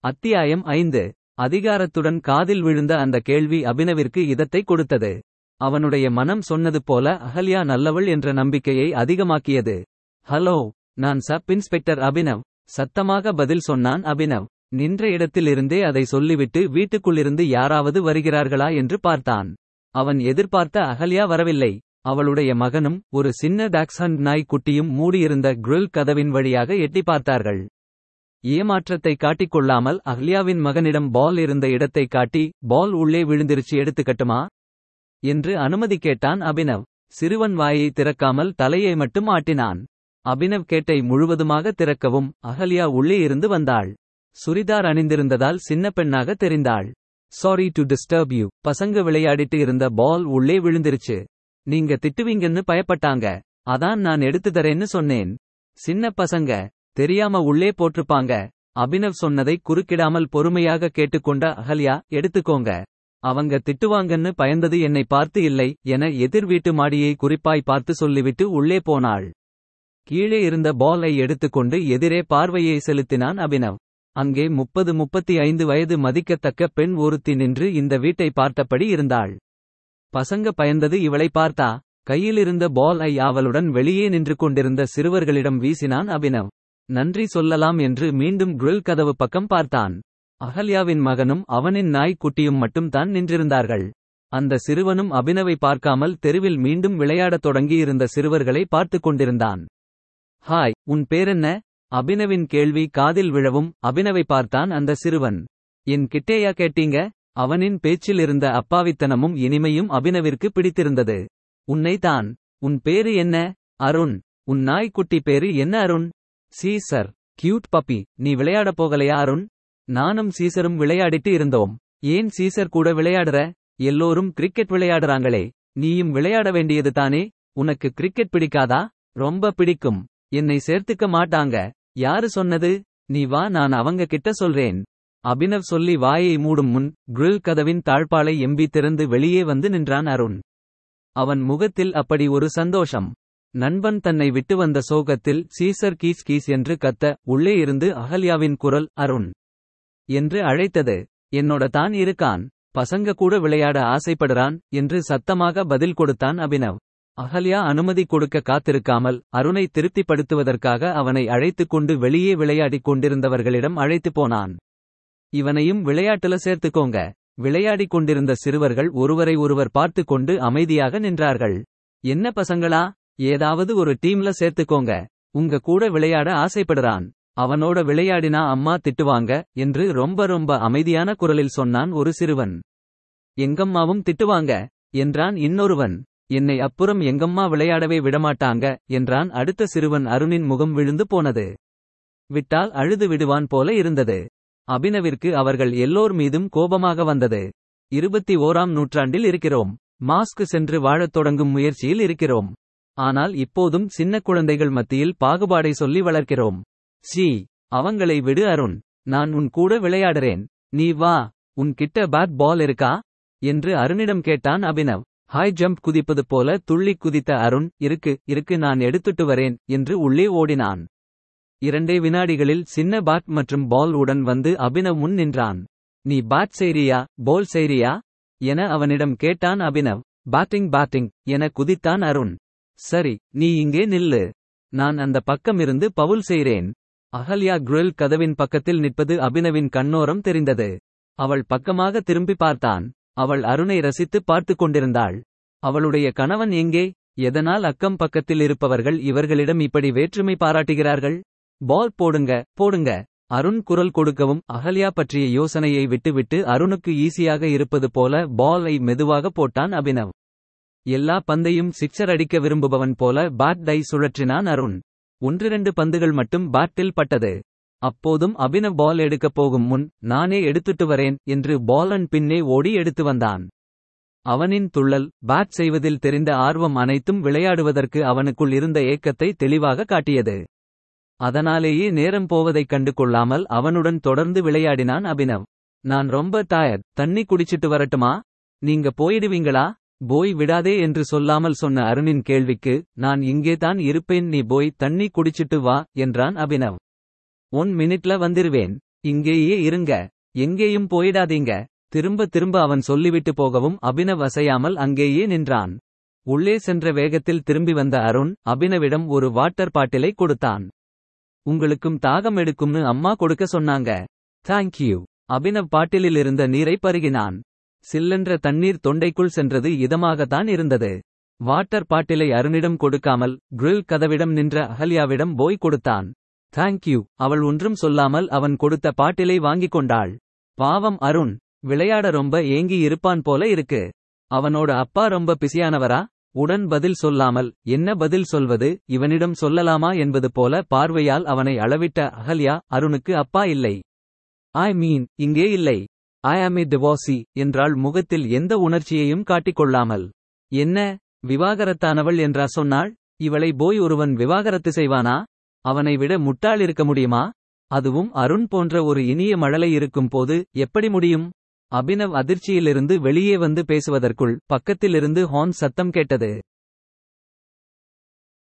அத்தியாயம் ஐந்து. அதிகாரத்துடன் காதில் விழுந்த அந்த கேள்வி அபினவிற்கு இதத்தை கொடுத்தது. அவனுடைய மனம் சொன்னது போல அகல்யா நல்லவள் என்ற நம்பிக்கையை அதிகமாக்கியது. ஹலோ நான் சப் இன்ஸ்பெக்டர் அபினவ் சத்தமாக பதில் சொன்னான் அபினவ். நின்ற இடத்திலிருந்தே அதை சொல்லிவிட்டு வீட்டுக்குள்ளிருந்து யாராவது வருகிறார்களா? என்று பார்த்தான். அவன் எதிர்பார்த்த அகல்யா வரவில்லை. அவளுடைய மகனும் ஒரு சின்ன டாக்ஸண்ட் நாய் குட்டியும் மூடியிருந்த கிரில் கதவின் வழியாக எட்டி பார்த்தார்கள். ஏமாற்றத்தை காட்டிக்கொள்ளாமல் அஹ்லியாவின் மகனிடம் பால் இருந்த இடத்தை காட்டி பால் உள்ளே விழுந்திருச்சு எடுத்துக்கட்டுமா என்று அனுமதி கேட்டான் அபினவ். சிறுவன் வாயை திறக்காமல் தலையை மட்டும் ஆட்டினான். அபினவ் கேட்டை முழுவதுமாக திறக்கவும் அகல்யா உள்ளே இருந்து வந்தாள். சுரிதார் அணிந்திருந்ததால் சின்ன பெண்ணாக தெரிந்தாள். சாரி டு டிஸ்டர்ப் யூ பசங்க விளையாடிட்டு இருந்த பால் உள்ளே விழுந்திருச்சு. நீங்க திட்டுவீங்கன்னு பயப்பட்டாங்க. அதான் நான் எடுத்து தரேன்னு சொன்னேன். சின்ன பசங்க தெரியாம உள்ளே போட்டிருப்பாங்க. அபினவ் சொன்னதை குறுக்கிடாமல் பொறுமையாக கேட்டுக்கொண்ட அகல்யா எடுத்துக்கோங்க. அவங்க திட்டுவாங்கன்னு பயந்தது என்னை பார்த்து இல்லை என எதிர் வீட்டு மாடியை குறிப்பாய் பார்த்து சொல்லிவிட்டு உள்ளே போனாள். கீழே இருந்த பாலை எடுத்துக்கொண்டு எதிரே பார்வையை செலுத்தினான் அபினவ். அங்கே முப்பது முப்பத்தி ஐந்து வயது மதிக்கத்தக்க பெண் ஒருத்தி நின்று இந்த வீட்டை பார்த்தபடி இருந்தாள். பசங்க பயந்தது இவளை பார்த்தா கையிலிருந்த பால் ஐ அவளுடன் வெளியே நின்று கொண்டிருந்த சிறுவர்களிடம் வீசினான் அபினவ். நன்றி சொல்லலாம் என்று மீண்டும் கிரில் கதவு பக்கம் பார்த்தான். அகல்யாவின் மகனும் அவனின் நாய் குட்டியும் மட்டும்தான் நின்றிருந்தார்கள். அந்த சிறுவனும் அபினவை பார்க்காமல் தெருவில் மீண்டும் விளையாடத் தொடங்கியிருந்த சிறுவர்களை பார்த்துக் கொண்டிருந்தான். ஹாய் உன் பேரென்ன? அபினவின் கேள்வி காதில் விழவும் அபினவை பார்த்தான் அந்த சிறுவன். என் கிட்டேயா கேட்டீங்க? அவனின் பேச்சில் இருந்த அப்பாவித்தனமும் இனிமையும் அபினவிற்கு பிடித்திருந்தது. உன்னை தான் உன் பேரு என்ன? அருண். உன் நாய்க்குட்டி பேரு என்ன அருண்? சீசர் கியூட் பப்பி நீ விளையாடப் போகலையா அருண்? நானும் சீசரும் விளையாடிட்டு இருந்தோம். ஏன் சீசர் கூட விளையாடுற? எல்லோரும் கிரிக்கெட் விளையாடுறாங்களே. நீயும் விளையாட வேண்டியது தானே? உனக்கு கிரிக்கெட் பிடிக்காதா? ரொம்ப பிடிக்கும். என்னை சேர்த்துக்க மாட்டாங்க. யாரு சொன்னது? நீ வா நான் அவங்க கிட்ட சொல்றேன். அபினவ் சொல்லி வாயை மூடும் முன் கிரில் கதவின் தாழ்பாலை எம்பி திறந்து வெளியே வந்து நின்றான் அருண். அவன் முகத்தில் அப்படி ஒரு சந்தோஷம். நண்பன் தன்னை விட்டு வந்த சோகத்தில் சீசர் கீஸ் கீஸ் என்று கத்த உள்ளே இருந்து அகல்யாவின் குரல் அருண் என்று அழைத்தது. என்னோட தான் இருக்கான். பசங்க கூட விளையாட ஆசைப்படுறான் என்று சத்தமாக பதில் கொடுத்தான் அபினவ். அகல்யா அனுமதி கொடுக்க காத்திருக்காமல் அருணை திருப்திப்படுத்துவதற்காக அவனை அழைத்துக் கொண்டு வெளியே விளையாடிக் கொண்டிருந்தவர்களிடம் அழைத்து போனான். இவனையும் விளையாட்டுல சேர்த்துக்கோங்க. விளையாடிக் கொண்டிருந்த சிறுவர்கள் ஒருவரை ஒருவர் பார்த்து கொண்டு அமைதியாக நின்றார்கள். என்ன பசங்களா? ஏதாவது ஒரு டீம்ல சேர்த்துக்கோங்க. உங்க கூட விளையாட ஆசைப்படுறான். அவனோட விளையாடினா அம்மா திட்டுவாங்க என்று ரொம்ப ரொம்ப அமைதியான குரலில் சொன்னான் ஒரு சிறுவன். எங்கம்மாவும் திட்டுவாங்க என்றான் இன்னொருவன். என்னை அப்புறம் எங்கம்மா விளையாடவே விடமாட்டாங்க என்றான் அடுத்த சிறுவன் அருணின் முகம் விழுந்து போனது. விட்டால் அழுது விடுவான் போல இருந்தது. அபினவிற்கு அவர்கள் எல்லோர் மீதும் கோபமாக வந்தது. இருபத்தி ஓராம் நூற்றாண்டில் இருக்கிறோம். மாஸ்க் சென்று வாழத் தொடங்கும் முயற்சியில் இருக்கிறோம். ஆனால் இப்போதும் சின்ன குழந்தைகள் மத்தியில் பாகுபாடை சொல்லி வளர்க்கிறோம். சி அவங்களை விடு அருண். நான் உன் கூட விளையாடுறேன். நீ வா. உன் கிட்ட பேட் பால் இருக்கா? என்று அருணிடம் கேட்டான் அபினவ். ஹாய் ஜம்ப் குதிப்பது போல துள்ளி குதித்த அருண் இருக்கு இருக்கு நான் எடுத்துட்டு வரேன் என்று உள்ளே ஓடினான். இரண்டே வினாடிகளில் சின்ன பேட் மற்றும் பால் உடன் வந்து அபினவ் முன் நின்றான். நீ பேட் செய்றியா? பால் செய்றியா? என அவனிடம் கேட்டான் அபினவ். பேட்டிங் பேட்டிங் என குதித்தான் அருண். சரி நீ இங்கே நில்லு. நான் அந்த பக்கமிருந்து பவுல் செய்றேன். அகல்யா கிரில் கதவின் பக்கத்தில் நிற்பது அபினவின் கண்ணோரம் தெரிந்தது. அவள் பக்கமாக திரும்பி பார்த்தான். அவள் அருணை ரசித்து பார்த்து கொண்டிருந்தாள். அவளுடைய கணவன் எங்கே? எதனால் அக்கம் பக்கத்தில் இருப்பவர்கள் இவர்களிடம் இப்படி வேற்றுமை பாராட்டுகிறார்கள்? பால் போடுங்க போடுங்க. அருண் குரல் கொடுக்கவும் அகல்யா பற்றிய யோசனையை விட்டுவிட்டு அருணுக்கு ஈஸியாக இருப்பது போல பாலை மெதுவாக போட்டான் அபினவ். எல்லா பந்தையும் சிக்ஸர் அடிக்க விரும்புபவன் போல பேட் டை சுழற்றினான் அருண். ஒன்றிரண்டு பந்துகள் மட்டும் பேட்டில் பட்டது. அப்போதும் அபினவ் பால் எடுக்கப் போகும் முன் நானே எடுத்துட்டு வரேன் என்று பாலன் பின்னே ஓடி எடுத்து வந்தான். அவனின் துள்ளல் பேட் செய்வதில் தெரிந்த ஆர்வம் அனைத்தும் விளையாடுவதற்கு அவனுக்குள் இருந்த ஏக்கத்தை தெளிவாக காட்டியது. அதனாலேயே நேரம் போவதைக் கண்டு கொள்ளாமல் அவனுடன் தொடர்ந்து விளையாடினான் அபினவ். நான் ரொம்ப டயர்ட் தண்ணி குடிச்சிட்டு வரட்டுமா? நீங்க போயிடுவீங்களா? போய் விடாதே என்று சொல்லாமல் சொன்ன அருணின் கேள்விக்கு நான் இங்கே தான் இருப்பேன் நீ போய் தண்ணி குடிச்சிட்டு வா என்றான் அபினவ். ஒன் மினிட்ல வந்துருவேன். இங்கேயே இருங்க. எங்கேயும் போயிடாதீங்க. திரும்ப திரும்ப அவன் சொல்லிவிட்டு போகவும் அபினவ் அசையாமல் அங்கேயே நின்றான். உள்ளே சென்ற வேகத்தில் திரும்பி வந்த அருண் அபினவிடம் ஒரு வாட்டர் பாட்டிலை கொடுத்தான். உங்களுக்கும் தாகம் எடுக்கும்னு அம்மா கொடுக்க சொன்னாங்க. தேங்க்யூ அபினவ் பாட்டிலில் இருந்த நீரை பருகினான். சில்லென்ற தண்ணீர் தொண்டைக்குள் சென்றது இதமாகத்தான் இருந்தது. வாட்டர் பாட்டிலை அருணிடம் கொடுக்காமல் கிரில் கதவிடம் நின்ற அகல்யாவிடம் போய் கொடுத்தான். தேங்க்யூ அவள் ஒன்றும் சொல்லாமல் அவன் கொடுத்த பாட்டிலை வாங்கிக் கொண்டாள். பாவம் அருண் விளையாட ரொம்ப ஏங்கி இருப்பான் போல இருக்கு. அவனோட அப்பா ரொம்ப பிசியானவரா உடன் பதில் சொல்லாமல் என்ன பதில் சொல்வது? இவனிடம் சொல்லலாமா என்பது போல பார்வையால் அவனை அளவிட்ட அகல்யா அருணுக்கு அப்பா இல்லை. ஐ மீன் இங்கே இல்லை. ஐ ஆம் இ டிவோசி என்றால் முகத்தில் எந்த உணர்ச்சியையும் காட்டிக்கொள்ளாமல். என்ன? விவாகரத்தானவள் என்றா சொன்னாள்? இவளை போய் ஒருவன் விவாகரத்து செய்வானா? அவனை விட முட்டாள் இருக்க முடியுமா? அதுவும் அருண் போன்ற ஒரு இனிய மழலை இருக்கும் போது எப்படி முடியும்? அபினவ் அதிர்ச்சியிலிருந்து வெளியே வந்து பேசுவதற்குள் பக்கத்திலிருந்து ஹார்ன் சத்தம் கேட்டது.